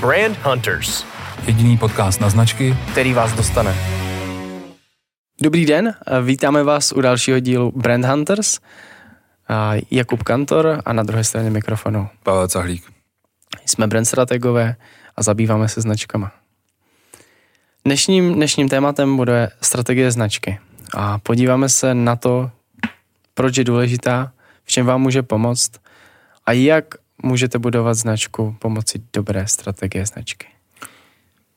Brand Hunters. Jediný podcast na značky, který vás dostane. Dobrý den, vítáme vás u dalšího dílu Brand Hunters. Jakub Kantor a na druhé straně mikrofonu Pavel Cahlík. Jsme brand strategové a zabýváme se značkama. Dnešním, dnešním tématem bude strategie značky a podíváme se na to, proč je důležitá, v čem vám může pomoct a jak můžete budovat značku pomocí dobré strategie značky.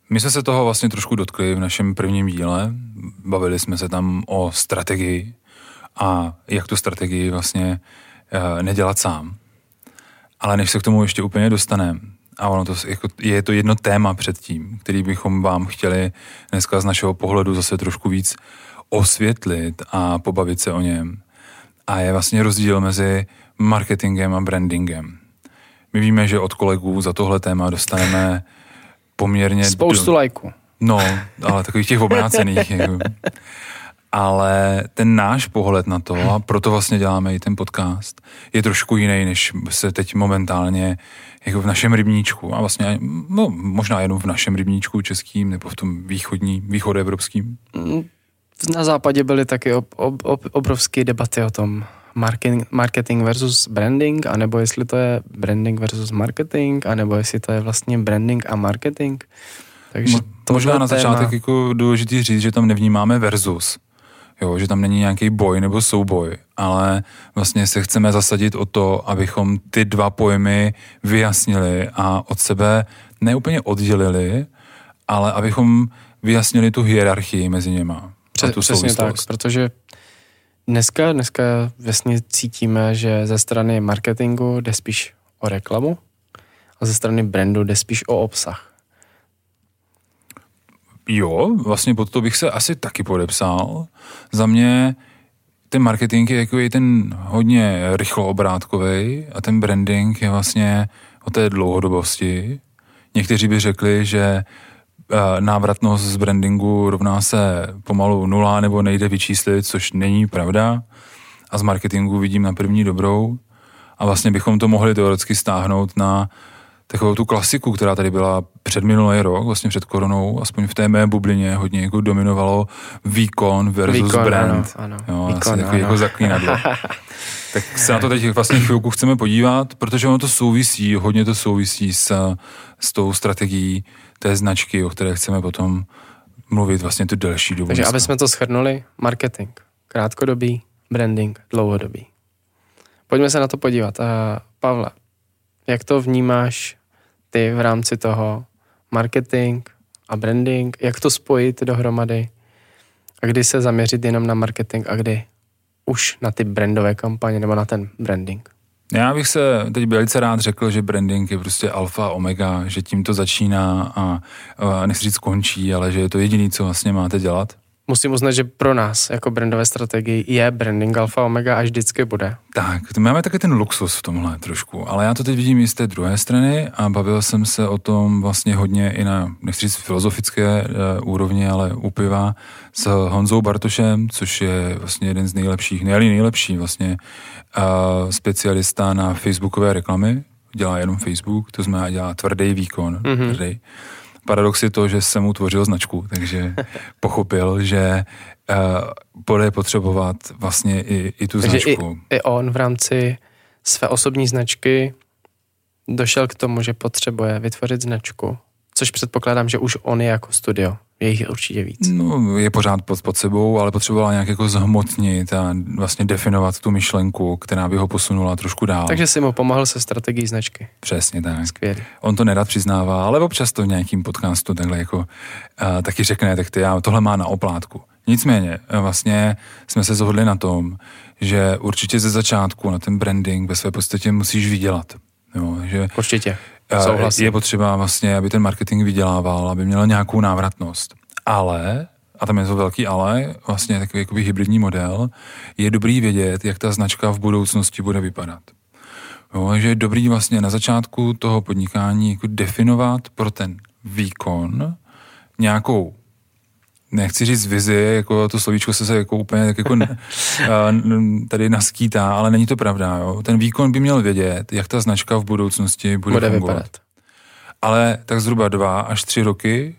My jsme se toho vlastně trošku dotkli v našem prvním díle. Bavili jsme se tam o strategii a jak tu strategii vlastně uh, nedělat sám. Ale než se k tomu ještě úplně dostaneme, a ono to jako, je to jedno téma předtím, který bychom vám chtěli dneska z našeho pohledu zase trošku víc osvětlit a pobavit se o něm. A je vlastně rozdíl mezi marketingem a brandingem. My víme, že od kolegů za tohle téma dostaneme poměrně... Spoustu do... lajků. No, ale takových těch obrácených. jako. Ale ten náš pohled na to, a proto vlastně děláme i ten podcast, je trošku jiný, než se teď momentálně jako v našem rybníčku. A vlastně, no, možná jenom v našem rybníčku českým, nebo v tom východní, východoevropským. Mm, na západě byly taky ob, ob, ob, obrovské debaty o tom, marketing, marketing versus branding, anebo jestli to je branding versus marketing, anebo jestli to je vlastně branding a marketing. Takže to Možná na téma... začátek jako důležitý říct, že tam nevnímáme versus. Jo, že tam není nějaký boj nebo souboj, ale vlastně se chceme zasadit o to, abychom ty dva pojmy vyjasnili a od sebe neúplně oddělili, ale abychom vyjasnili tu hierarchii mezi něma. Přes, tu přesně tak, protože Dneska, dneska vlastně cítíme, že ze strany marketingu jde spíš o reklamu a ze strany brandu jde spíš o obsah. Jo, vlastně pod to bych se asi taky podepsal. Za mě ten marketing je jako ten hodně rychloobrátkový a ten branding je vlastně o té dlouhodobosti. Někteří by řekli, že návratnost z brandingu rovná se pomalu nula nebo nejde vyčíslit, což není pravda. A z marketingu vidím na první dobrou. A vlastně bychom to mohli teoreticky stáhnout na takovou tu klasiku, která tady byla před minulý rok, vlastně před koronou, aspoň v té mé bublině hodně jako dominovalo výkon versus výkon, brand. Ano, ano. Jo, výkon, asi ano. jako zaklínadlo. tak se na to teď vlastně chvilku chceme podívat, protože ono to souvisí, hodně to souvisí s, s tou strategií té značky, o které chceme potom mluvit vlastně tu delší dobu. Takže aby jsme to shrnuli, marketing, krátkodobý, branding, dlouhodobý. Pojďme se na to podívat. Uh, Pavle, jak to vnímáš ty v rámci toho marketing a branding, jak to spojit dohromady a kdy se zaměřit jenom na marketing a kdy už na ty brandové kampaně nebo na ten branding? Já bych se teď velice rád řekl, že branding je prostě alfa omega, že tím to začíná a, a nechci říct končí, ale že je to jediný, co vlastně máte dělat musím uznat, že pro nás jako brandové strategii je branding alfa omega a vždycky bude. Tak, to máme taky ten luxus v tomhle trošku, ale já to teď vidím i z té druhé strany a bavil jsem se o tom vlastně hodně i na, nechci říct filozofické uh, úrovni, ale u piva s Honzou Bartošem, což je vlastně jeden z nejlepších, nejlepší, nejlepší vlastně uh, specialista na facebookové reklamy, dělá jenom Facebook, to znamená dělá tvrdý výkon, mm-hmm. tvrdý paradox je to, že jsem mu tvořil značku, takže pochopil, že uh, bude potřebovat vlastně i, i tu takže značku. I, I on v rámci své osobní značky došel k tomu, že potřebuje vytvořit značku, což předpokládám, že už on je jako studio je jich určitě víc. No, je pořád pod, pod sebou, ale potřebovala nějak jako zhmotnit a vlastně definovat tu myšlenku, která by ho posunula trošku dál. Takže si mu pomohl se strategií značky. Přesně tak. Skvělý. On to nerad přiznává, ale občas to v nějakým podcastu takhle jako uh, taky řekne, tak ty já tohle má na oplátku. Nicméně, vlastně jsme se zhodli na tom, že určitě ze začátku na ten branding ve své podstatě musíš vydělat. Jo, že Určitě. Souhlasím. Je potřeba vlastně, aby ten marketing vydělával, aby měl nějakou návratnost. Ale, a tam je to velký ale, vlastně takový jakoby hybridní model, je dobrý vědět, jak ta značka v budoucnosti bude vypadat. Jo, že je dobrý vlastně na začátku toho podnikání jako definovat pro ten výkon nějakou nechci říct vizi, jako to slovíčko se se jako úplně tak jako tady naskýtá, ale není to pravda. Jo. Ten výkon by měl vědět, jak ta značka v budoucnosti bude, bude fungovat. Vypadat. ale tak zhruba dva až tři roky,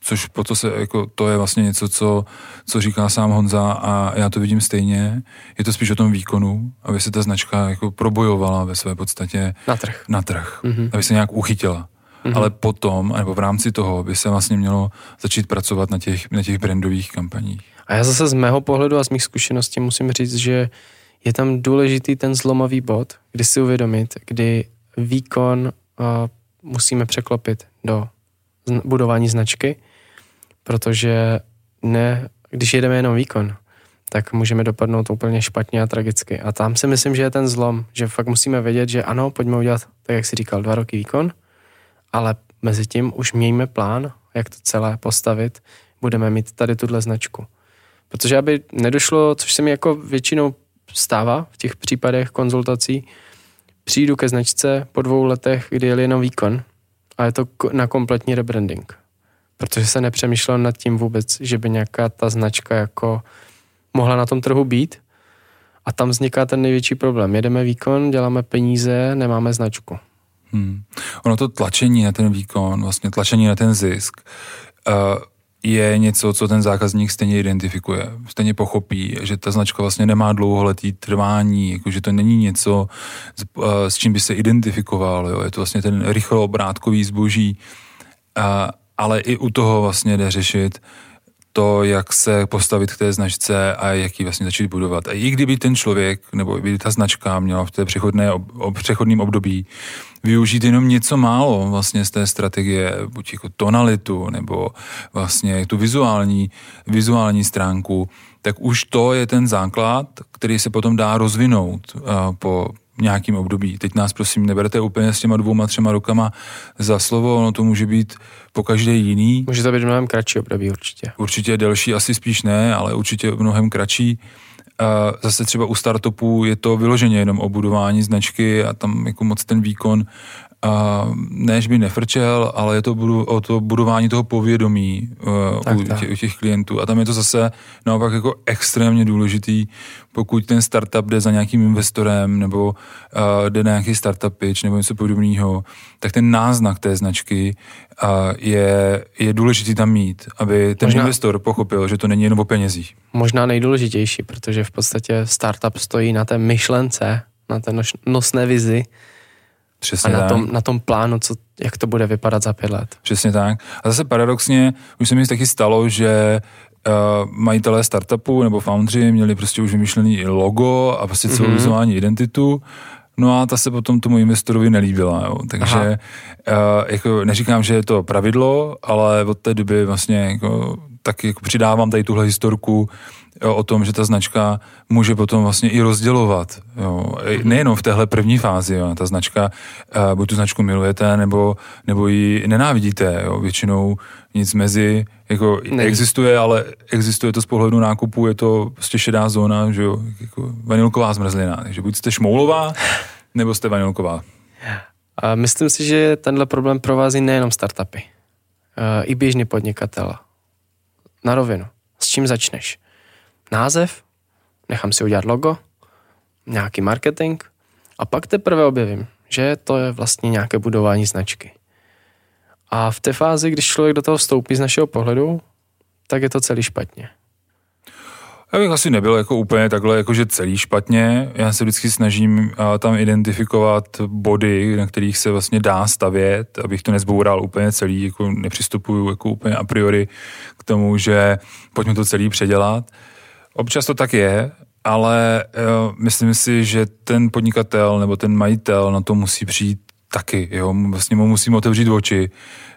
což po to, se, jako, to je vlastně něco, co, co říká sám Honza a já to vidím stejně. Je to spíš o tom výkonu, aby se ta značka jako probojovala ve své podstatě na trh, na trh mm-hmm. aby se nějak uchytila. Mm-hmm. Ale potom, nebo v rámci toho, by se vlastně mělo začít pracovat na těch, na těch brandových kampaních. A já zase z mého pohledu a z mých zkušeností musím říct, že je tam důležitý ten zlomový bod, kdy si uvědomit, kdy výkon uh, musíme překlopit do budování značky, protože ne, když jedeme jenom výkon, tak můžeme dopadnout úplně špatně a tragicky. A tam si myslím, že je ten zlom, že fakt musíme vědět, že ano, pojďme udělat, tak jak si říkal, dva roky výkon, ale mezi tím už mějme plán, jak to celé postavit, budeme mít tady tuhle značku. Protože aby nedošlo, což se mi jako většinou stává v těch případech konzultací, přijdu ke značce po dvou letech, kdy je jenom výkon a je to na kompletní rebranding. Protože se nepřemýšlel nad tím vůbec, že by nějaká ta značka jako mohla na tom trhu být a tam vzniká ten největší problém. Jedeme výkon, děláme peníze, nemáme značku. Hmm. Ono to tlačení na ten výkon, vlastně tlačení na ten zisk, uh, je něco, co ten zákazník stejně identifikuje, stejně pochopí, že ta značka vlastně nemá dlouholetý trvání, že to není něco, s, uh, s čím by se identifikoval, jo? je to vlastně ten rychloobrátkový zboží, uh, ale i u toho vlastně jde řešit to, jak se postavit k té značce a jak ji vlastně začít budovat. A i kdyby ten člověk nebo by ta značka měla v té přechodné, ob, přechodném období využít jenom něco málo vlastně z té strategie, buď jako tonalitu nebo vlastně tu vizuální, vizuální stránku, tak už to je ten základ, který se potom dá rozvinout uh, po, nějakým období. Teď nás prosím neberte úplně s těma dvouma, třema rokama za slovo, ono to může být po každé jiný. Může to být mnohem kratší období určitě. Určitě delší, asi spíš ne, ale určitě mnohem kratší. Zase třeba u startupů je to vyloženě jenom o budování značky a tam jako moc ten výkon a než by nefrčel, ale je to budu, o to budování toho povědomí uh, tak, u, tak. Tě, u těch klientů. A tam je to zase naopak jako extrémně důležitý, pokud ten startup jde za nějakým investorem nebo uh, jde na nějaký startup pitch nebo něco podobného, tak ten náznak té značky uh, je, je důležitý tam mít, aby ten možná, investor pochopil, že to není jenom o penězích. Možná nejdůležitější, protože v podstatě startup stojí na té myšlence, na té nosné vizi, Přesně a na tak. tom, na tom plánu, co, jak to bude vypadat za pět let. Přesně tak. A zase paradoxně, už se mi taky stalo, že uh, majitelé startupu nebo foundři měli prostě už vymyšlený i logo a prostě celou mm-hmm. vizuální identitu, no a ta se potom tomu investorovi nelíbila, jo. takže uh, jako neříkám, že je to pravidlo, ale od té doby vlastně jako, taky jako přidávám tady tuhle historku jo, o tom, že ta značka může potom vlastně i rozdělovat. Jo. Nejenom v téhle první fázi. Jo. Ta značka, uh, buď tu značku milujete, nebo, nebo ji nenávidíte. Jo. Většinou nic mezi jako ne. existuje, ale existuje to z pohledu nákupu, je to prostě šedá zóna, že jo, jako vanilková zmrzlina. Takže buď jste šmoulová, nebo jste vanilková. A myslím si, že tenhle problém provází nejenom startupy. I běžný podnikatel. Na rovinu. S čím začneš? název, nechám si udělat logo, nějaký marketing a pak teprve objevím, že to je vlastně nějaké budování značky. A v té fázi, když člověk do toho vstoupí z našeho pohledu, tak je to celý špatně. Já bych asi nebyl jako úplně takhle jakože celý špatně. Já se vždycky snažím tam identifikovat body, na kterých se vlastně dá stavět, abych to nezboural úplně celý, jako nepřistupuju jako úplně a priori k tomu, že pojďme to celý předělat. Občas to tak je, ale jo, myslím si, že ten podnikatel nebo ten majitel na to musí přijít taky. Jo? Vlastně mu musím otevřít oči,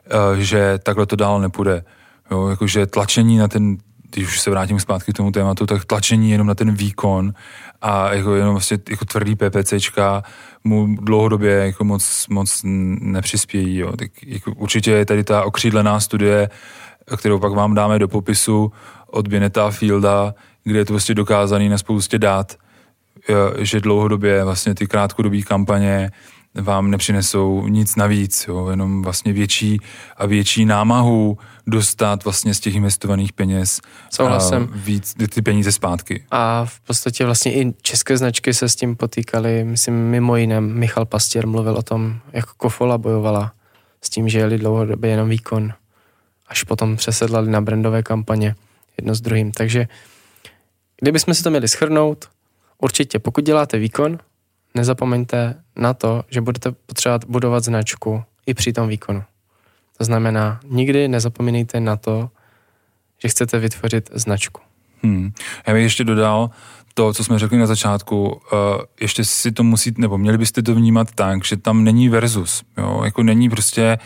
eh, že takhle to dál nepůjde. Jo? Jakože tlačení na ten, když už se vrátím zpátky k tomu tématu, tak tlačení jenom na ten výkon a jako jenom vlastně jako tvrdý PPCčka mu dlouhodobě jako moc, moc nepřispějí. Jo? Tak jako určitě je tady ta okřídlená studie, kterou pak vám dáme do popisu od Bineta Fielda, kde je to prostě dokázaný na spoustě dát, že dlouhodobě vlastně ty krátkodobé kampaně vám nepřinesou nic navíc, jo, jenom vlastně větší a větší námahu dostat vlastně z těch investovaných peněz Souhlasem. A víc ty peníze zpátky. A v podstatě vlastně i české značky se s tím potýkaly, myslím mimo jiné Michal Pastěr mluvil o tom, jak Kofola bojovala s tím, že jeli dlouhodobě jenom výkon, až potom přesedlali na brandové kampaně jedno s druhým. Takže kdybychom si to měli schrnout, určitě pokud děláte výkon, nezapomeňte na to, že budete potřebovat budovat značku i při tom výkonu. To znamená, nikdy nezapomínejte na to, že chcete vytvořit značku. Hmm. Já bych ještě dodal to, co jsme řekli na začátku, uh, ještě si to musíte, nebo měli byste to vnímat tak, že tam není versus. Jo? Jako není prostě,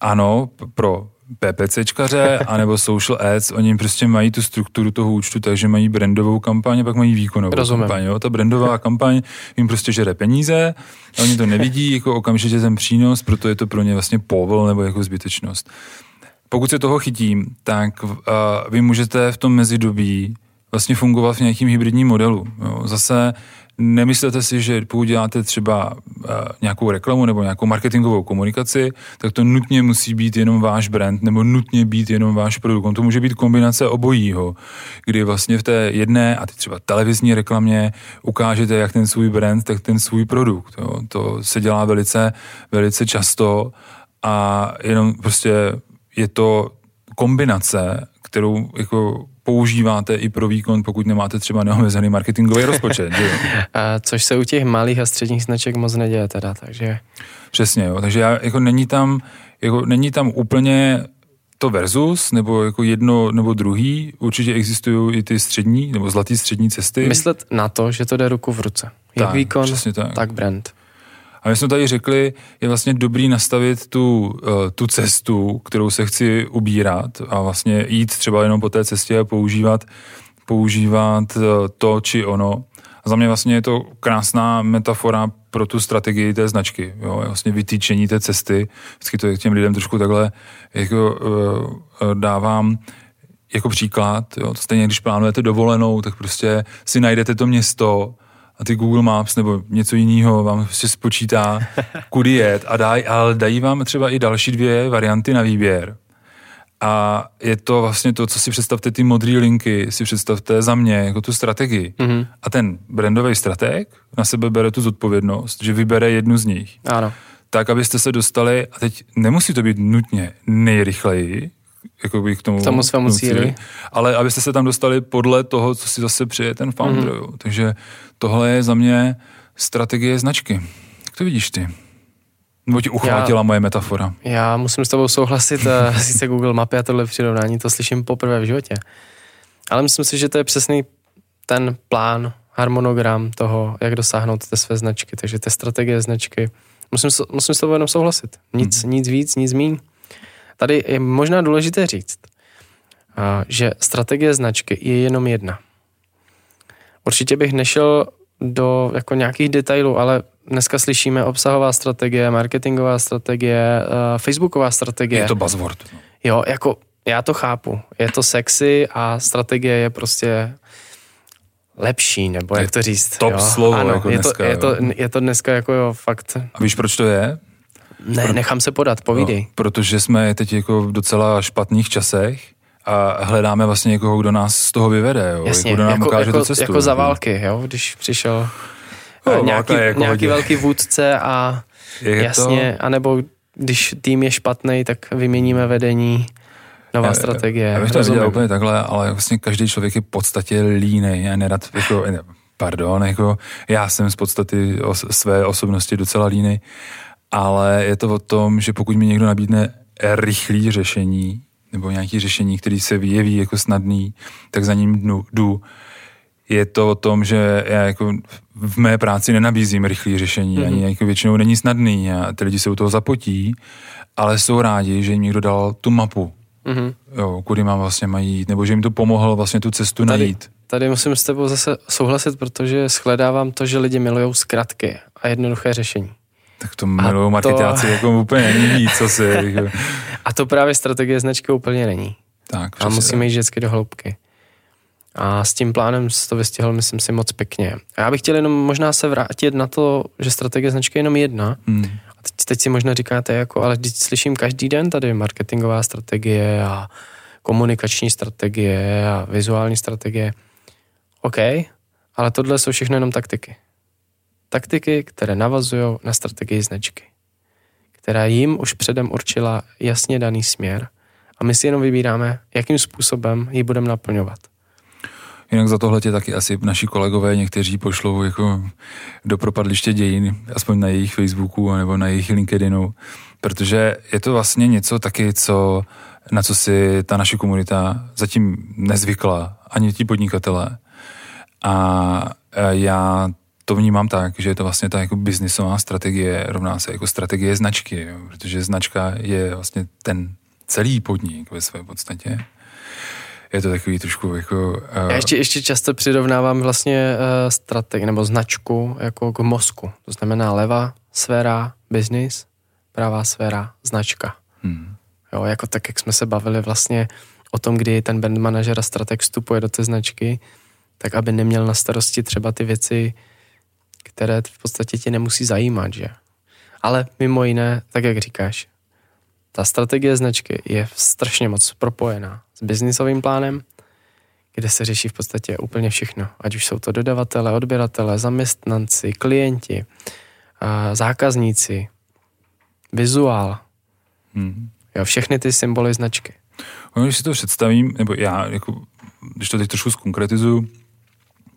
ano, pro PPCčkaře anebo social ads, oni prostě mají tu strukturu toho účtu, takže mají brandovou kampaň a pak mají výkonovou Rozumím. kampaň. Jo? Ta brandová kampaň jim prostě žere peníze, a oni to nevidí jako okamžitě ten přínos, proto je to pro ně vlastně povol nebo jako zbytečnost. Pokud se toho chytím, tak uh, vy můžete v tom mezidobí vlastně fungovat v nějakým hybridním modelu. Jo. Zase nemyslete si, že pokud děláte třeba nějakou reklamu nebo nějakou marketingovou komunikaci, tak to nutně musí být jenom váš brand nebo nutně být jenom váš produkt. On to může být kombinace obojího, kdy vlastně v té jedné a teď třeba televizní reklamě ukážete jak ten svůj brand, tak ten svůj produkt. Jo. To se dělá velice, velice často a jenom prostě je to kombinace, kterou jako používáte i pro výkon, pokud nemáte třeba neomezený marketingový rozpočet. Že? A což se u těch malých a středních značek moc neděje teda, takže... Přesně, jo. takže já, jako není tam, jako není tam úplně to versus, nebo jako jedno nebo druhý, určitě existují i ty střední, nebo zlatý střední cesty. Myslet na to, že to jde ruku v ruce. Jak Tak, výkon, tak. tak brand. A my jsme tady řekli, je vlastně dobrý nastavit tu, eh, tu cestu, kterou se chci ubírat a vlastně jít třeba jenom po té cestě a používat, používat eh, to či ono. A za mě vlastně je to krásná metafora pro tu strategii té značky. Jo? Vlastně vytýčení té cesty. Vždycky to těm lidem trošku takhle jako, uh, dávám jako příklad. Jo? Stejně, když plánujete dovolenou, tak prostě si najdete to město, a ty Google Maps nebo něco jiného vám prostě spočítá, kudy jet a daj, ale dají vám třeba i další dvě varianty na výběr. A je to vlastně to, co si představte, ty modré linky, si představte za mě jako tu strategii. Mm-hmm. A ten brandový strateg na sebe bere tu zodpovědnost, že vybere jednu z nich. Ano. Tak, abyste se dostali, a teď nemusí to být nutně nejrychleji, jako k tomu, tomu svému cíli. ale abyste se tam dostali podle toho, co si zase přeje ten founder. Mhm. Mm-hmm. Takže tohle je za mě strategie značky. Jak to vidíš ty? Nebo ti uchvátila Já- moje metafora? Já musím s tebou souhlasit, eh, sice Google mapy a tohle přirovnání, to slyším poprvé v životě. Ale myslím si, že to je přesný ten plán, harmonogram toho, jak dosáhnout té své značky, takže té strategie značky. Musím, s- musím s tebou jenom souhlasit. Nic, hmm. nic víc, nic míň. Tady je možná důležité říct, a, že strategie značky je jenom jedna. Určitě bych nešel do jako nějakých detailů, ale dneska slyšíme obsahová strategie, marketingová strategie, uh, facebooková strategie. Je to buzzword. No. Jo, jako já to chápu. Je to sexy a strategie je prostě lepší, nebo To jak je to říct. top jo. slovo ano, jako je, dneska, to, je, to, je to dneska jako jo, fakt. A víš, proč to je? Ne, nechám se podat, povídej. No, protože jsme teď jako v docela špatných časech a hledáme vlastně někoho, kdo nás z toho vyvede. Jo? Jasně, jako, kdo nám jako, ukáže jako, tu cestu. jako za války, jo, když přišel No, eh, nějaký, jako nějaký hodně. velký vůdce a Je jasně, anebo když tým je špatný, tak vyměníme vedení, nová Já- strategie. Já bych to viděl úplně takhle, ale vlastně každý člověk je v podstatě línej. Já nerad, jako, pardon, jako já jsem z podstaty os, své osobnosti docela línej, ale je to o tom, že pokud mi někdo nabídne rychlé řešení, nebo nějaké řešení, který se vyjeví jako snadný, tak za ním jdu, jdu. Je to o tom, že já jako v mé práci nenabízím rychlé řešení, mm-hmm. ani jako většinou není snadný a ty lidi se u toho zapotí, ale jsou rádi, že jim někdo dal tu mapu, Mhm. jo, kudy mám vlastně mají jít, nebo že jim to pomohlo vlastně tu cestu Tady, najít. tady musím s tebou zase souhlasit, protože shledávám to, že lidi milují zkratky a jednoduché řešení. Tak to milují to- marketáci jako úplně není, co si, jako, A to právě strategie značky úplně není. tak, A musíme jít vždycky do hloubky. A s tím plánem jsi to vystihl, myslím si, moc pěkně. A já bych chtěl jenom možná se vrátit na to, že strategie značky je jenom jedna. Hmm. A teď, teď si možná říkáte, jako, ale teď slyším každý den tady marketingová strategie a komunikační strategie a vizuální strategie. OK, ale tohle jsou všechno jenom taktiky. Taktiky, které navazují na strategii značky. která jim už předem určila jasně daný směr a my si jenom vybíráme, jakým způsobem ji budeme naplňovat. Jinak za tohle tě taky asi naši kolegové někteří pošlou jako do propadliště dějin, aspoň na jejich Facebooku nebo na jejich LinkedInu, protože je to vlastně něco taky, co, na co si ta naše komunita zatím nezvykla, ani ti podnikatelé. A já to vnímám tak, že je to vlastně ta jako biznisová strategie rovná se jako strategie značky, jo, protože značka je vlastně ten celý podnik ve své podstatě. Je to takový trošku jako... Uh... Já ještě, ještě často přirovnávám vlastně uh, strategi nebo značku jako k mozku. To znamená leva sféra business, pravá sféra značka. Hmm. Jo, jako tak, jak jsme se bavili vlastně o tom, kdy ten brand manažer a strateg vstupuje do té značky, tak aby neměl na starosti třeba ty věci, které v podstatě tě nemusí zajímat, že? Ale mimo jiné, tak jak říkáš, ta strategie značky je strašně moc propojená s biznisovým plánem, kde se řeší v podstatě úplně všechno. Ať už jsou to dodavatele, odběratele, zaměstnanci, klienti, zákazníci, vizuál. Hmm. Jo, všechny ty symboly značky. Když si to představím, nebo já, jako, když to teď trošku zkonkretizuju,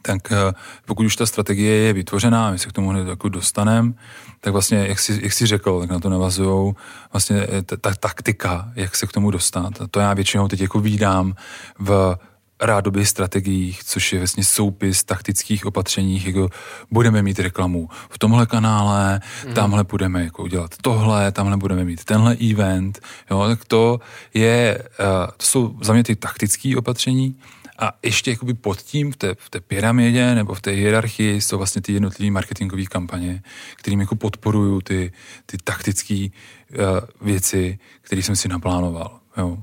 tak eh, pokud už ta strategie je vytvořená, my se k tomu hned jako dostaneme, tak vlastně, jak jsi, jak jsi řekl, tak na to navazují vlastně eh, ta taktika, jak se k tomu dostat. A to já většinou teď jako výdám v rádoby strategiích, což je vlastně soupis taktických opatřeních, jako budeme mít reklamu v tomhle kanále, mm. tamhle budeme jako udělat tohle, tamhle budeme mít tenhle event, jo, tak to je, eh, to jsou za mě ty taktické opatření a ještě jakoby pod tím v té, v té pyramidě nebo v té hierarchii jsou vlastně ty jednotlivé marketingové kampaně, kterým jako podporují ty, ty taktické uh, věci, které jsem si naplánoval. Jo.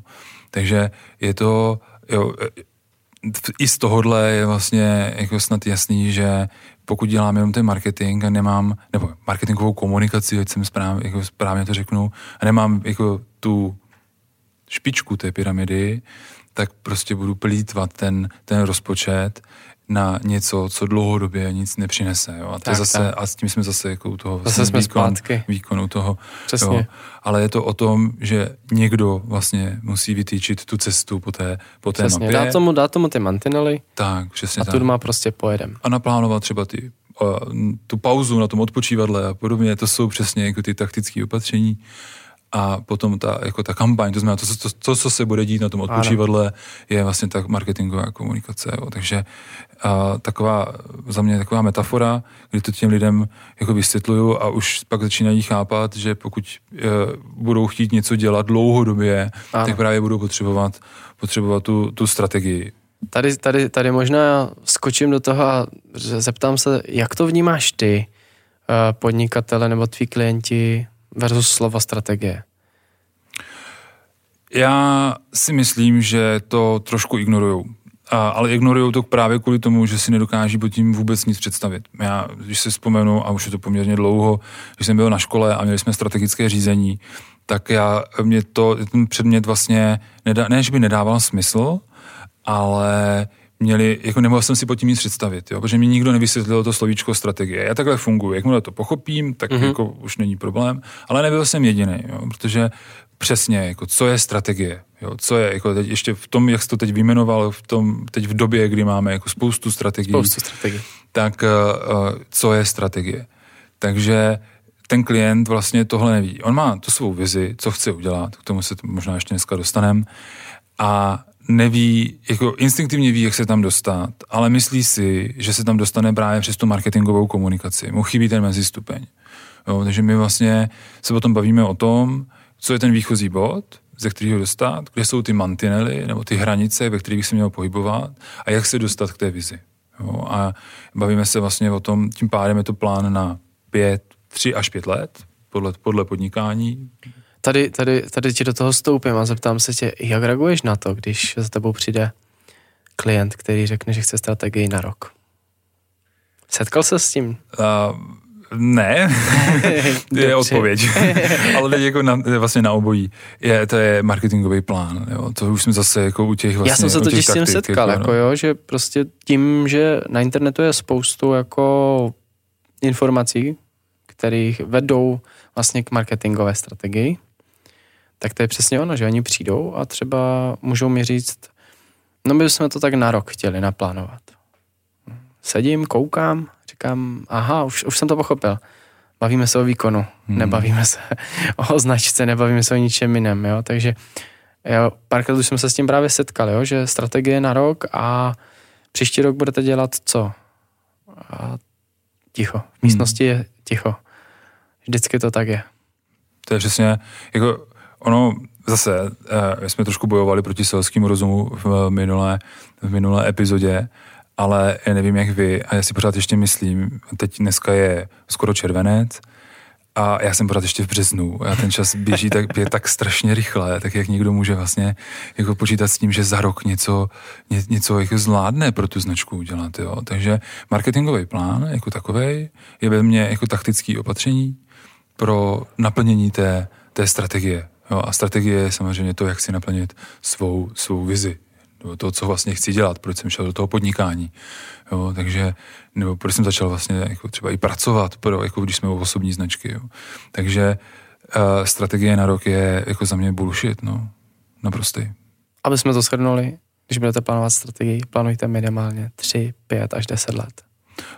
Takže je to, jo, eh, i z tohohle je vlastně jako snad jasný, že pokud dělám jenom ten marketing a nemám, nebo marketingovou komunikaci, ať jsem správně, jako správně to řeknu, a nemám jako tu špičku té pyramidy, tak prostě budu plítvat ten, ten rozpočet na něco, co dlouhodobě nic nepřinese. Jo? A, to tak, zase, tak. a s tím jsme zase jako u toho zase jsme výkon, zpátky. výkonu toho. Přesně. Jo? Ale je to o tom, že někdo vlastně musí vytýčit tu cestu po té, po té přesně. mapě. Dá tomu, dá tomu ty mantinely tak, přesně a tak. tu má prostě pojedem. A naplánovat třeba ty, tu pauzu na tom odpočívadle a podobně, to jsou přesně jako ty taktické opatření a potom ta, jako ta kampaň, to znamená to, to, to, co se bude dít na tom odpočívadle, je vlastně ta marketingová komunikace. Jo. Takže a, taková, za mě taková metafora, kdy to těm lidem jako vysvětluju a už pak začínají chápat, že pokud e, budou chtít něco dělat dlouhodobě, ano. tak právě budou potřebovat, potřebovat tu, tu strategii. Tady, tady, tady možná skočím do toho a zeptám se, jak to vnímáš ty, e, podnikatele nebo tví klienti versus slova strategie? Já si myslím, že to trošku ignorují. ale ignorují to právě kvůli tomu, že si nedokáží pod tím vůbec nic představit. Já, když si vzpomenu, a už je to poměrně dlouho, když jsem byl na škole a měli jsme strategické řízení, tak já, mě to, ten předmět vlastně, nedá, ne, že by nedával smysl, ale měli, jako nemohl jsem si pod tím nic představit, jo, protože mi nikdo nevysvětlil to slovíčko strategie. Já takhle funguji, jakmile to pochopím, tak mm-hmm. jako už není problém, ale nebyl jsem jediný, jo, protože přesně, jako co je strategie, jo, co je, jako teď ještě v tom, jak jsi to teď vyjmenoval, v tom, teď v době, kdy máme jako spoustu strategií, spoustu strategií. tak uh, co je strategie. Takže ten klient vlastně tohle neví. On má tu svou vizi, co chce udělat, k tomu se možná ještě dneska dostaneme, a neví, jako instinktivně ví, jak se tam dostat, ale myslí si, že se tam dostane právě přes tu marketingovou komunikaci. Mu chybí ten mezistupeň. Jo, takže my vlastně se potom bavíme o tom, co je ten výchozí bod, ze kterého dostat, kde jsou ty mantinely nebo ty hranice, ve kterých se měl pohybovat a jak se dostat k té vizi. Jo, a bavíme se vlastně o tom, tím pádem je to plán na pět, tři až pět let, podle, podle podnikání, tady, tady, tady ti do toho stoupím a zeptám se tě, jak reaguješ na to, když za tebou přijde klient, který řekne, že chce strategii na rok? Setkal se s tím? Uh, ne, je odpověď. Ale teď jako na, vlastně na obojí. Je, to je marketingový plán. Jo. To už jsme zase jako u těch vlastně, Já jsem se totiž s tím setkal, jako, jako, jo, že prostě tím, že na internetu je spoustu jako informací, kterých vedou vlastně k marketingové strategii, tak to je přesně ono, že oni přijdou a třeba můžou mi říct, no my jsme to tak na rok chtěli naplánovat. Sedím, koukám, říkám, aha, už, už jsem to pochopil. Bavíme se o výkonu, hmm. nebavíme se o značce, nebavíme se o ničem jiném, jo, takže jo, párkrát už jsme se s tím právě setkali, jo, že strategie na rok a příští rok budete dělat co? A ticho. V místnosti hmm. je ticho. Vždycky to tak je. To je přesně, jako ono zase, uh, my jsme trošku bojovali proti selskému rozumu v minulé, v minulé epizodě, ale já nevím jak vy, a já si pořád ještě myslím, teď dneska je skoro červenec, a já jsem pořád ještě v březnu a ten čas běží tak, je tak strašně rychle, tak jak někdo může vlastně jako počítat s tím, že za rok něco, ně, něco jako zvládne pro tu značku udělat. Jo. Takže marketingový plán jako takový je ve mně jako taktický opatření pro naplnění té, té strategie. Jo. A strategie je samozřejmě to, jak si naplnit svou, svou vizi to, co vlastně chci dělat, proč jsem šel do toho podnikání. Jo, takže, nebo proč jsem začal vlastně jako třeba i pracovat, pro, jako když jsme u osobní značky. Jo. Takže uh, strategie na rok je jako za mě bullshit, no, naprostý. Aby jsme to shrnuli, když budete plánovat strategii, plánujte minimálně 3, 5 až 10 let.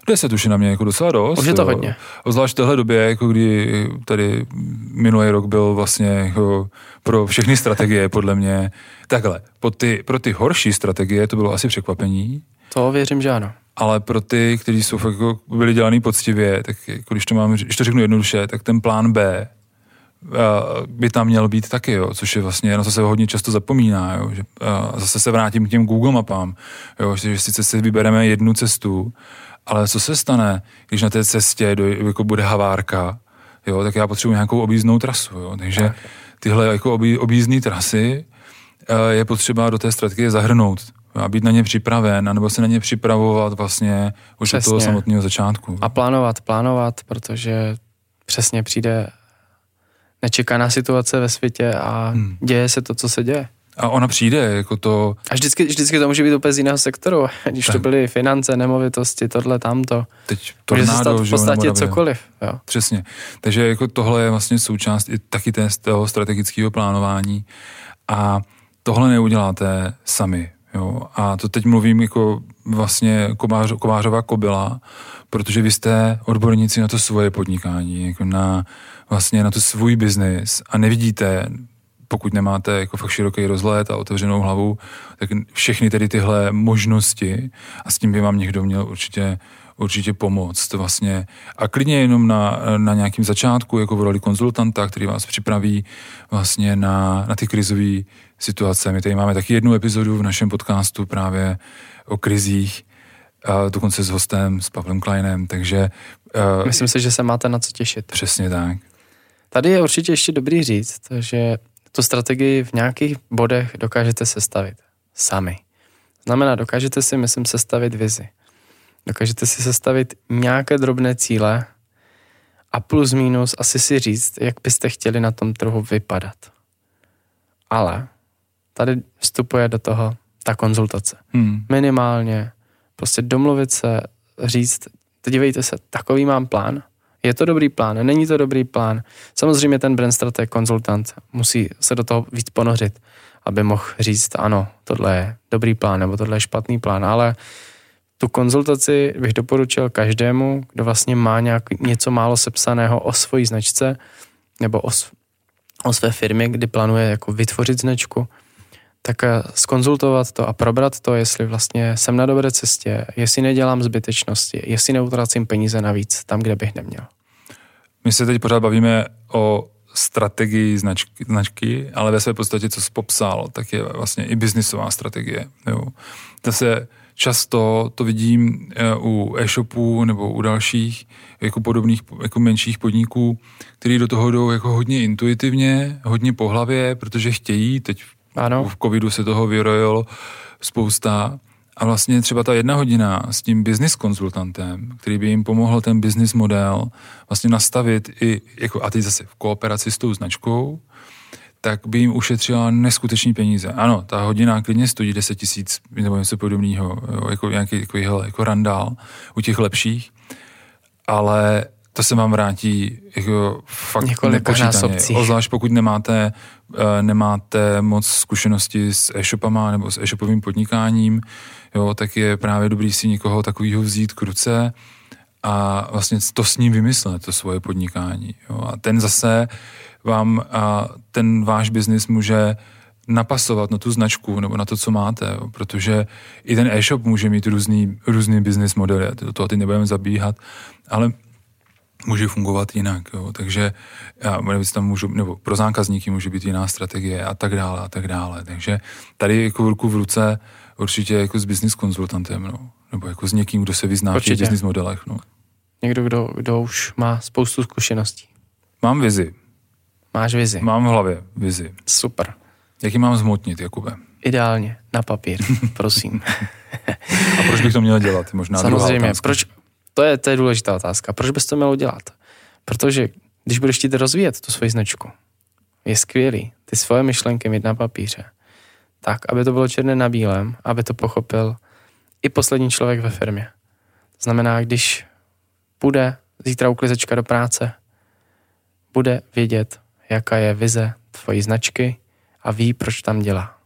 10 už je na mě jako docela dost. Už je to jo. hodně. Zvlášť v téhle době, jako kdy tady minulý rok byl vlastně jako pro všechny strategie, podle mě. Takhle, pro ty, pro ty horší strategie to bylo asi překvapení. To věřím, že ano. Ale pro ty, kteří jsou fakt jako byli dělaný poctivě, tak jako když to mám, když to řeknu jednoduše, tak ten plán B by tam měl být taky, jo, což je vlastně, na co se hodně často zapomíná, jo, že zase se vrátím k těm Google mapám, jo, že sice si vybereme jednu cestu, ale co se stane, když na té cestě do, jako bude havárka, jo, tak já potřebuji nějakou objízdnou trasu. Jo, takže tyhle jako obí, objízdné trasy eh, je potřeba do té strategie zahrnout a být na ně připraven, nebo se na ně připravovat vlastně už přesně. od toho samotného začátku. A plánovat, plánovat, protože přesně přijde nečekaná situace ve světě a hmm. děje se to, co se děje. A ona přijde, jako to... A vždycky, vždycky to může být úplně z jiného sektoru, když tak. to byly finance, nemovitosti, tohle, tamto. Teď tornádo, může se stát v podstatě cokoliv. Jo. Přesně. Takže jako tohle je vlastně součást i taky té, toho strategického plánování a tohle neuděláte sami. Jo. A to teď mluvím jako vlastně kovář, kovářová kobila, protože vy jste odborníci na to svoje podnikání, jako na vlastně na to svůj biznis a nevidíte pokud nemáte jako fakt široký rozhled a otevřenou hlavu, tak všechny tedy tyhle možnosti a s tím by vám někdo měl určitě určitě pomoct vlastně. A klidně jenom na, na nějakým začátku, jako v roli konzultanta, který vás připraví vlastně na, na ty krizové situace. My tady máme taky jednu epizodu v našem podcastu právě o krizích, a dokonce s hostem, s Pavlem Kleinem, takže... Myslím si, že se máte na co těšit. Přesně tak. Tady je určitě ještě dobrý říct, že tu strategii v nějakých bodech dokážete sestavit sami. Znamená, dokážete si, myslím, sestavit vizi. Dokážete si sestavit nějaké drobné cíle a plus minus asi si říct, jak byste chtěli na tom trhu vypadat. Ale tady vstupuje do toho ta konzultace. Hmm. Minimálně prostě domluvit se, říct, dívejte se, takový mám plán, je to dobrý plán, není to dobrý plán. Samozřejmě ten brand strateg, konzultant musí se do toho víc ponořit, aby mohl říct, ano, tohle je dobrý plán nebo tohle je špatný plán, ale tu konzultaci bych doporučil každému, kdo vlastně má nějak, něco málo sepsaného o svojí značce nebo o, o své firmě, kdy plánuje jako vytvořit značku, tak eh, skonzultovat to a probrat to, jestli vlastně jsem na dobré cestě, jestli nedělám zbytečnosti, jestli neutracím peníze navíc tam, kde bych neměl. My se teď pořád bavíme o strategii značky, značky, ale ve své podstatě, co jsi popsal, tak je vlastně i biznisová strategie. Jo. se často to vidím eh, u e-shopů nebo u dalších jako podobných, jako menších podniků, který do toho jdou jako hodně intuitivně, hodně po hlavě, protože chtějí, teď ano. v covidu se toho vyrojilo spousta, a vlastně třeba ta jedna hodina s tím business konzultantem, který by jim pomohl ten business model vlastně nastavit i, jako, a teď zase v kooperaci s tou značkou, tak by jim ušetřila neskutečný peníze. Ano, ta hodina klidně stojí 10 tisíc nebo něco podobného, jako nějaký jako, jako randál u těch lepších, ale to se vám vrátí jako fakt Několika nepočítaně. Ozvlášť pokud nemáte, eh, nemáte moc zkušenosti s e-shopama nebo s e-shopovým podnikáním, jo, tak je právě dobrý si někoho takového vzít k ruce a vlastně to s ním vymyslet, to svoje podnikání. Jo. A ten zase vám, a ten váš biznis může napasovat na tu značku nebo na to, co máte, jo. protože i ten e-shop může mít různý, různý business modely, do toho teď nebudeme zabíhat, ale může fungovat jinak, jo. takže já, tam můžu, nebo pro zákazníky může být jiná strategie a tak dále a tak dále, takže tady jako ruku v ruce určitě jako s business konzultantem, no. nebo jako s někým, kdo se vyzná v těch Určitě. business modelech. No. Někdo, kdo, kdo už má spoustu zkušeností. Mám vizi, Máš vizi. mám v hlavě vizi. Super. Jak ji mám zmotnit, Jakube? Ideálně. Na papír. Prosím. A proč bych to měl dělat? Možná Samozřejmě. Proč? To je, to je důležitá otázka. Proč bys to měl dělat? Protože když budeš chtít rozvíjet tu svoji značku, je skvělý ty svoje myšlenky mít na papíře, tak, aby to bylo černé na bílém, aby to pochopil i poslední člověk ve firmě. To znamená, když půjde zítra uklizečka do práce, bude vědět, jaká je vize tvojí značky a ví, proč tam dělá.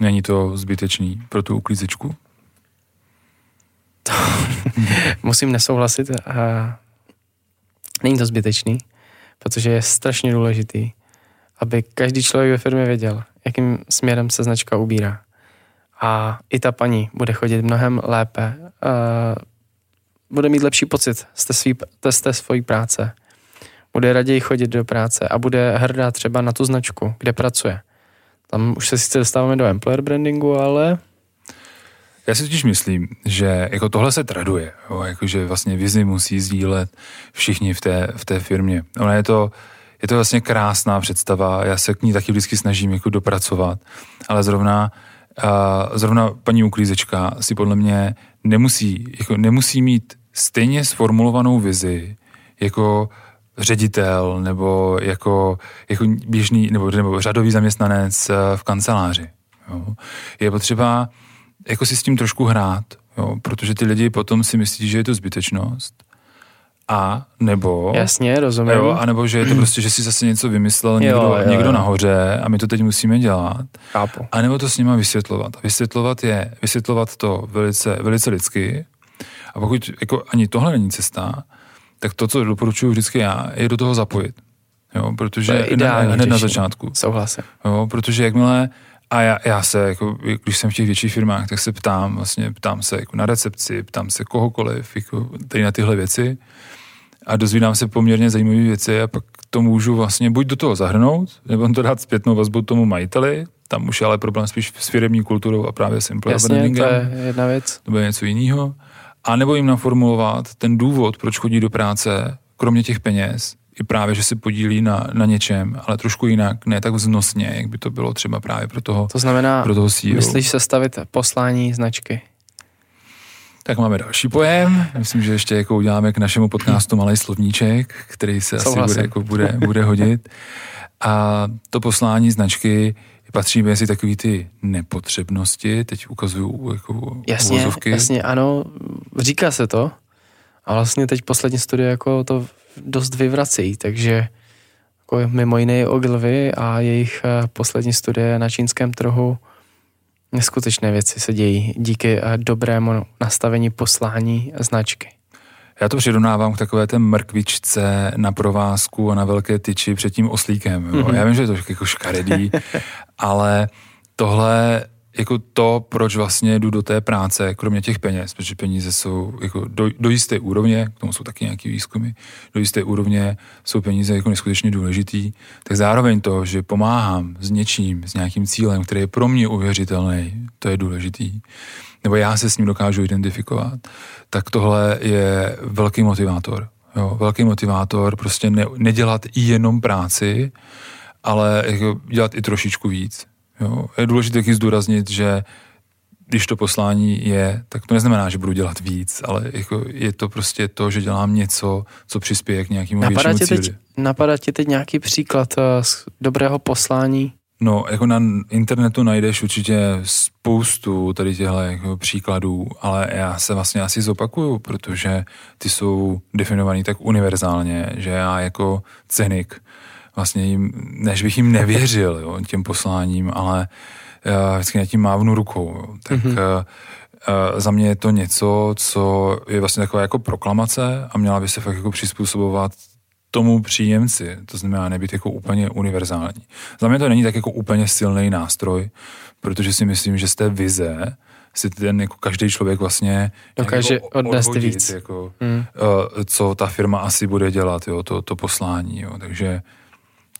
Není to zbytečný pro tu uklízečku? musím nesouhlasit. A není to zbytečný, protože je strašně důležitý, aby každý člověk ve firmě věděl, jakým směrem se značka ubírá. A i ta paní bude chodit mnohem lépe, bude mít lepší pocit z té, svý, z té svojí práce. Bude raději chodit do práce a bude hrdá třeba na tu značku, kde pracuje. Tam už se sice dostáváme do employer brandingu, ale Já si totiž myslím, že jako tohle se traduje, jo, jako že vlastně vizi musí sdílet všichni v té, v té firmě. Ona je to, je to vlastně krásná představa, já se k ní taky vždycky snažím jako dopracovat, ale zrovna, uh, zrovna paní uklízečka si podle mě nemusí, jako nemusí mít stejně sformulovanou vizi jako ředitel nebo jako, jako běžný nebo, nebo řadový zaměstnanec eh, v kanceláři. Jo. Je potřeba jako si s tím trošku hrát, jo, protože ty lidi potom si myslí, že je to zbytečnost. A nebo... jasně, rozumím. Jo, a nebo že je to prostě, že si zase něco vymyslel někdo, jo, jo. někdo nahoře a my to teď musíme dělat. Chápu. A nebo to s nima vysvětlovat. Vysvětlovat je, vysvětlovat to velice, velice lidsky. A pokud jako ani tohle není cesta, tak to, co doporučuji vždycky já, je do toho zapojit. Jo, protože To je ideální hned na začátku. Souhlasím. Jo, protože jakmile, a já, já se, jako, když jsem v těch větších firmách, tak se ptám, vlastně ptám se jako na recepci, ptám se kohokoliv, jako tady na tyhle věci a dozvídám se poměrně zajímavé věci a pak to můžu vlastně buď do toho zahrnout, nebo to dát zpětnou vazbu tomu majiteli, tam už je ale problém spíš s firmní kulturou a právě s employer Jasně, to je jedna věc. to bude něco jiného. A nebo jim naformulovat ten důvod, proč chodí do práce, kromě těch peněz, i právě, že se podílí na, na něčem, ale trošku jinak, ne tak vznosně, jak by to bylo třeba právě pro toho, To znamená, pro toho CEO. myslíš sestavit poslání značky. Tak máme další pojem. Myslím, že ještě jako uděláme k našemu podcastu malý slovníček, který se asi Souhlasím. bude, jako bude, bude hodit. A to poslání značky patří mezi takový ty nepotřebnosti, teď ukazuju jako Jasně, uvozovky. jasně, ano, říká se to. A vlastně teď poslední studie jako to dost vyvrací, takže jako mimo jiné Ogilvy a jejich eh, poslední studie na čínském trhu neskutečné věci se dějí díky eh, dobrému nastavení poslání značky. Já to přirovnávám k takové té mrkvičce na provázku a na velké tyči před tím oslíkem. Jo. Mhm. Já vím, že je to jako škaredý, ale tohle jako to, proč vlastně jdu do té práce, kromě těch peněz, protože peníze jsou jako do, do jisté úrovně, k tomu jsou taky nějaký výzkumy, do jisté úrovně jsou peníze jako neskutečně důležitý, tak zároveň to, že pomáhám s něčím, s nějakým cílem, který je pro mě uvěřitelný, to je důležitý, nebo já se s ním dokážu identifikovat, tak tohle je velký motivátor. Jo, velký motivátor prostě ne, nedělat i jenom práci, ale jako dělat i trošičku víc. Jo. Je důležité taky zdůraznit, že když to poslání je, tak to neznamená, že budu dělat víc, ale jako je to prostě to, že dělám něco, co přispěje k nějakému Napadá většímu cíli. teď, napadá ti teď nějaký příklad eh, z dobrého poslání? No, jako na internetu najdeš určitě spoustu tady těchto jako příkladů, ale já se vlastně asi zopakuju, protože ty jsou definovaný tak univerzálně, že já jako cynik vlastně jim, než bych jim nevěřil jo, těm posláním, ale já vždycky nad tím mávnu rukou. Jo. Tak mm-hmm. uh, za mě je to něco, co je vlastně taková jako proklamace a měla by se fakt jako přizpůsobovat tomu příjemci, to znamená nebýt jako úplně univerzální. Za mě to není tak jako úplně silný nástroj, protože si myslím, že z té vize si ten jako každý člověk vlastně dokáže jako odnést víc. Jako, hmm. uh, co ta firma asi bude dělat, jo, to, to poslání. Jo. Takže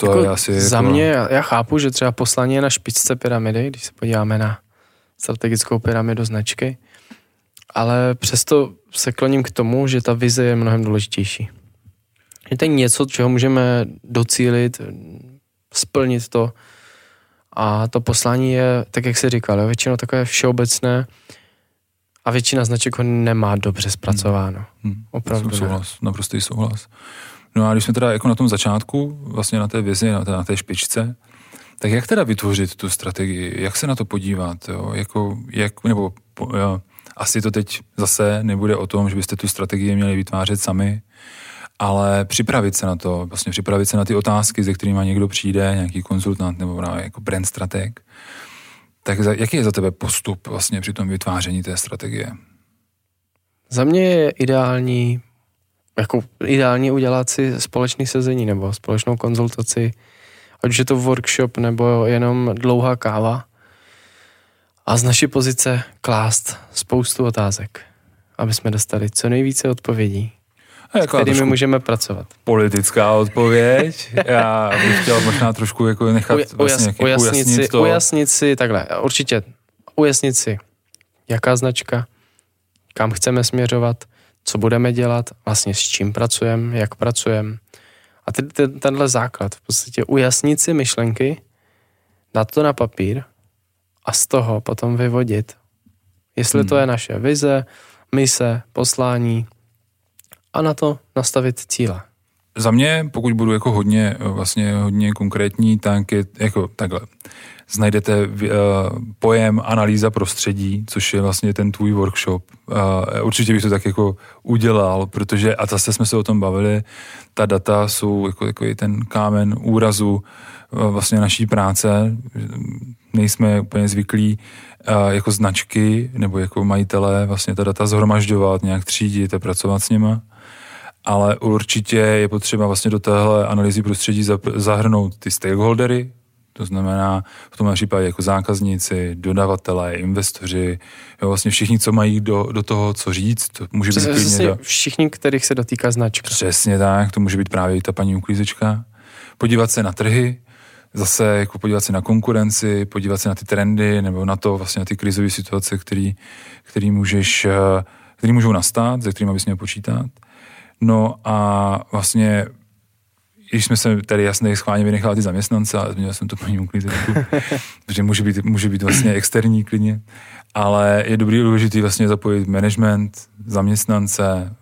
to jako je asi... Za jako... mě, já chápu, že třeba poslání je na špičce pyramidy, když se podíváme na strategickou pyramidu značky, ale přesto se kloním k tomu, že ta vize je mnohem důležitější. Je to něco, čeho můžeme docílit, splnit to. A to poslání je, tak jak jsi říkal, většinou takové všeobecné a většina značek ho nemá dobře zpracováno. Hmm. hmm. Opravdu souhlas, naprostý souhlas. No a když jsme teda jako na tom začátku, vlastně na té vizi, na té, na té špičce, tak jak teda vytvořit tu strategii? Jak se na to podívat? Jo? Jako, jak, nebo jo, asi to teď zase nebude o tom, že byste tu strategii měli vytvářet sami, ale připravit se na to, vlastně připravit se na ty otázky, ze kterými někdo přijde, nějaký konzultant nebo jako brand strateg. Tak jaký je za tebe postup vlastně při tom vytváření té strategie? Za mě je ideální, jako ideální udělat si společný sezení nebo společnou konzultaci, ať už je to workshop nebo jenom dlouhá káva a z naší pozice klást spoustu otázek, aby jsme dostali co nejvíce odpovědí jako s kterými můžeme pracovat. Politická odpověď. Já bych chtěl možná trošku jako nechat Uj, vlastně ujas, ujasnit, si, to. ujasnit si, takhle, určitě ujasnit si, jaká značka, kam chceme směřovat, co budeme dělat, vlastně s čím pracujeme, jak pracujeme. A ten, ten, tenhle základ, v podstatě ujasnit si myšlenky, dát to na papír a z toho potom vyvodit, jestli hmm. to je naše vize, mise, poslání, a na to nastavit cíle. Za mě, pokud budu jako hodně, vlastně hodně konkrétní, tak je jako takhle. Znajdete uh, pojem analýza prostředí, což je vlastně ten tvůj workshop. Uh, určitě bych to tak jako udělal, protože, a zase jsme se o tom bavili, ta data jsou jako, jako ten kámen úrazu uh, vlastně naší práce. Nejsme úplně zvyklí jako značky nebo jako majitelé vlastně ta data zhromažďovat, nějak třídit a pracovat s nima ale určitě je potřeba vlastně do téhle analýzy prostředí zahrnout ty stakeholdery, to znamená v tom případě jako zákazníci, dodavatelé, investoři, jo, vlastně všichni, co mají do, do toho, co říct, to může být klidně... Do... Všichni, kterých se dotýká značka. Přesně tak, to může být právě i ta paní uklízečka. Podívat se na trhy, zase jako podívat se na konkurenci, podívat se na ty trendy, nebo na to vlastně na ty krizové situace, který, který můžeš, eh, který můžou nastat, se kterými bys měl počítat. No a vlastně když jsme se tady jasně schválně vynechali ty zaměstnance, ale změnil jsem to paní uklízečku, protože může být, může být vlastně externí klidně, ale je dobrý důležitý vlastně zapojit management, zaměstnance,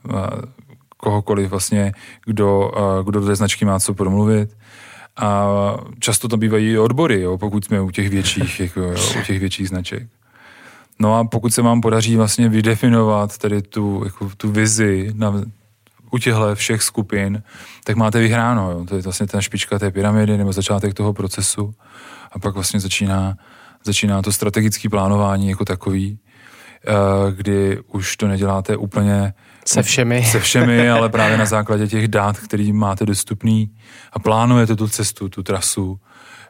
kohokoliv vlastně, kdo, kdo do té značky má co promluvit. A často to bývají odbory, jo, pokud jsme u těch větších, jako, jo, u těch větších značek. No a pokud se vám podaří vlastně vydefinovat tady tu, jako, tu vizi na u těchto všech skupin, tak máte vyhráno. Jo. To je vlastně ta špička té pyramidy nebo začátek toho procesu a pak vlastně začíná, začíná to strategické plánování jako takový, eh, kdy už to neděláte úplně se všemi. Se všemi, ale právě na základě těch dát, který máte dostupný a plánujete tu cestu, tu trasu,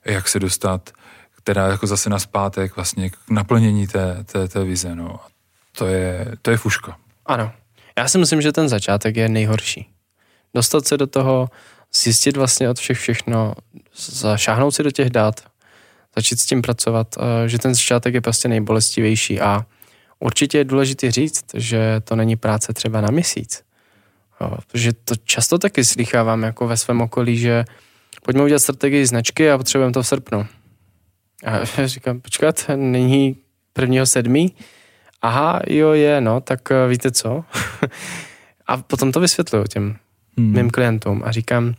jak se dostat, která jako zase na zpátek vlastně k naplnění té, té, té vize. No. To je, to je fuška. Ano, já si myslím, že ten začátek je nejhorší. Dostat se do toho, zjistit vlastně od všech všechno, zašáhnout si do těch dat, začít s tím pracovat, eh, že ten začátek je prostě nejbolestivější a určitě je důležité říct, že to není práce třeba na měsíc. protože to často taky slychávám jako ve svém okolí, že pojďme udělat strategii značky a potřebujeme to v srpnu. A já říkám, počkat, není prvního sedmý, aha, jo je, no, tak uh, víte co? a potom to vysvětluju těm hmm. mým klientům a říkám,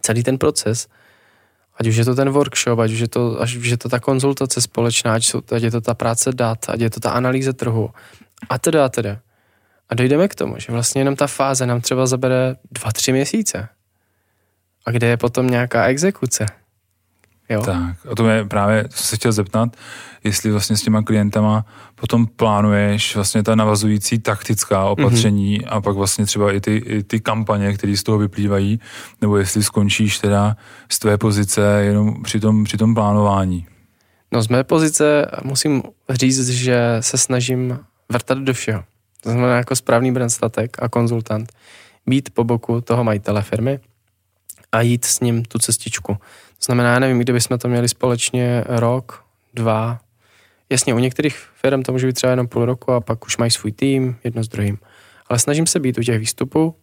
celý ten proces Ať už je to ten workshop, ať už je to, ať už je to ta konzultace společná, ať, jsou, ať je to ta práce dat, ať je to ta analýza trhu a teda a teda. A dojdeme k tomu, že vlastně jenom ta fáze nám třeba zabere dva, tři měsíce. A kde je potom nějaká exekuce? Jo? Tak, a to mě právě se chtěl zeptat, jestli vlastně s těma klientama potom plánuješ vlastně ta navazující taktická opatření mm-hmm. a pak vlastně třeba i ty, i ty kampaně, které z toho vyplývají, nebo jestli skončíš teda z tvé pozice jenom při tom, při tom plánování. No z mé pozice musím říct, že se snažím vrtat do všeho. To znamená jako správný brand statek a konzultant. Být po boku toho majitele firmy a jít s ním tu cestičku. To znamená, já nevím, kdyby jsme to měli společně rok, dva. Jasně, u některých firm to může být třeba jenom půl roku a pak už mají svůj tým, jedno s druhým. Ale snažím se být u těch výstupů,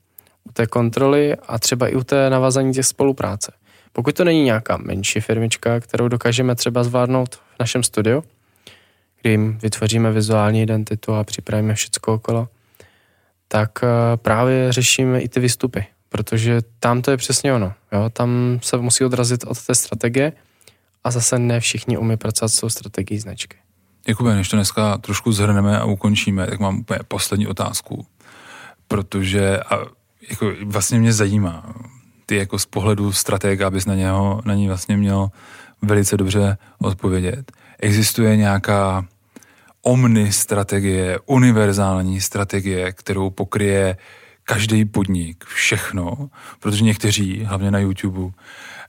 u té kontroly a třeba i u té navazání těch spolupráce. Pokud to není nějaká menší firmička, kterou dokážeme třeba zvládnout v našem studiu, kdy jim vytvoříme vizuální identitu a připravíme všechno okolo, tak eh, právě řešíme i ty výstupy, protože tam to je přesně ono. Jo? Tam se musí odrazit od té strategie a zase ne všichni umí pracovat s tou strategií značky. Jakube, než to dneska trošku zhrneme a ukončíme, tak mám úplně poslední otázku, protože a jako vlastně mě zajímá, ty jako z pohledu stratega, abys na, něho, na ní vlastně měl velice dobře odpovědět. Existuje nějaká omni strategie, univerzální strategie, kterou pokryje každý podnik, všechno, protože někteří, hlavně na YouTube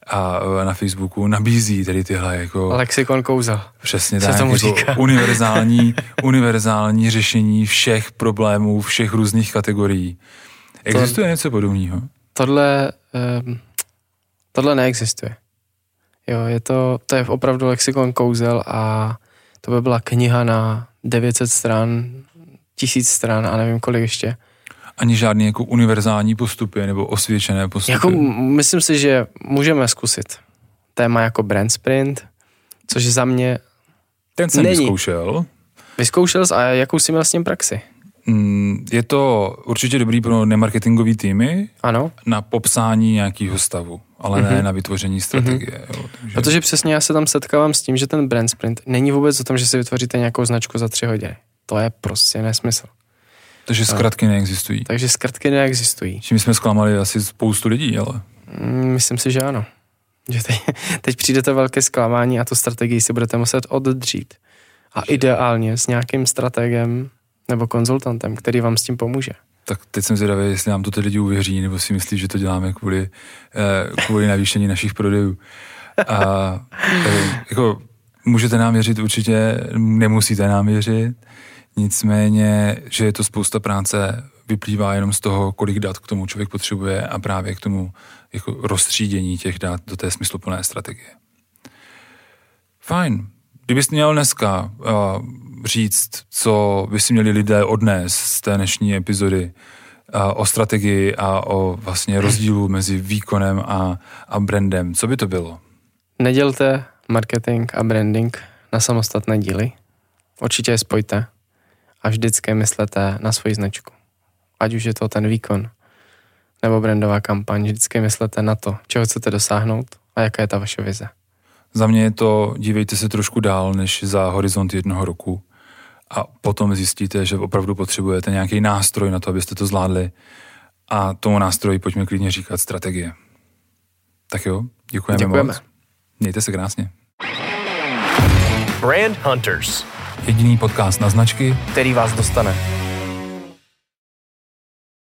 a na Facebooku, nabízí tady tyhle jako... Lexikon kouzel. Přesně tak, tomu jako říká. univerzální, univerzální řešení všech problémů, všech různých kategorií. Existuje to, něco podobného? Tohle, um, tohle neexistuje. Jo, je to, to je opravdu lexikon kouzel a to by byla kniha na 900 stran, tisíc stran a nevím kolik ještě. Ani žádný jako univerzální postupy nebo osvědčené postupy? Jako, myslím si, že můžeme zkusit téma jako brand sprint, což za mě Ten jsem není. vyzkoušel. Vyzkoušel a jakou jsi měl s tím praxi? Mm, je to určitě dobrý pro nemarketingový týmy ano. na popsání nějakého stavu, ale mm-hmm. ne mhm. na vytvoření strategie. Mm-hmm. Jo, takže... Protože přesně já se tam setkávám s tím, že ten brand sprint není vůbec o tom, že si vytvoříte nějakou značku za tři hodiny. To je prostě nesmysl. Takže zkratky neexistují. Takže zkratky neexistují. Čím jsme zklamali asi spoustu lidí, ale... Mm, myslím si, že ano. Že teď, teď přijde to velké zklamání a tu strategii si budete muset oddřít. A ideálně s nějakým strategem nebo konzultantem, který vám s tím pomůže. Tak teď jsem zvědavý, jestli nám to ty lidi uvěří, nebo si myslí, že to děláme kvůli, eh, kvůli navýšení našich prodejů. A eh, jako můžete nám věřit určitě, nemusíte nám věřit, nicméně, že je to spousta práce, vyplývá jenom z toho, kolik dat k tomu člověk potřebuje a právě k tomu jako rozstřídění těch dat do té smysluplné strategie. Fajn. Kdybyste měl dneska uh, říct, co by si měli lidé odnést z té dnešní epizody o strategii a o vlastně rozdílu mezi výkonem a, a brandem. Co by to bylo? Nedělte marketing a branding na samostatné díly. Určitě je spojte a vždycky myslete na svoji značku. Ať už je to ten výkon nebo brandová kampaň, vždycky myslete na to, čeho chcete dosáhnout a jaká je ta vaše vize. Za mě je to, dívejte se trošku dál než za horizont jednoho roku a potom zjistíte, že opravdu potřebujete nějaký nástroj na to, abyste to zvládli a tomu nástroji pojďme klidně říkat strategie. Tak jo, děkujeme, děkujeme. moc. Mějte se krásně. Brand Hunters. Jediný podcast na značky, který vás dostane.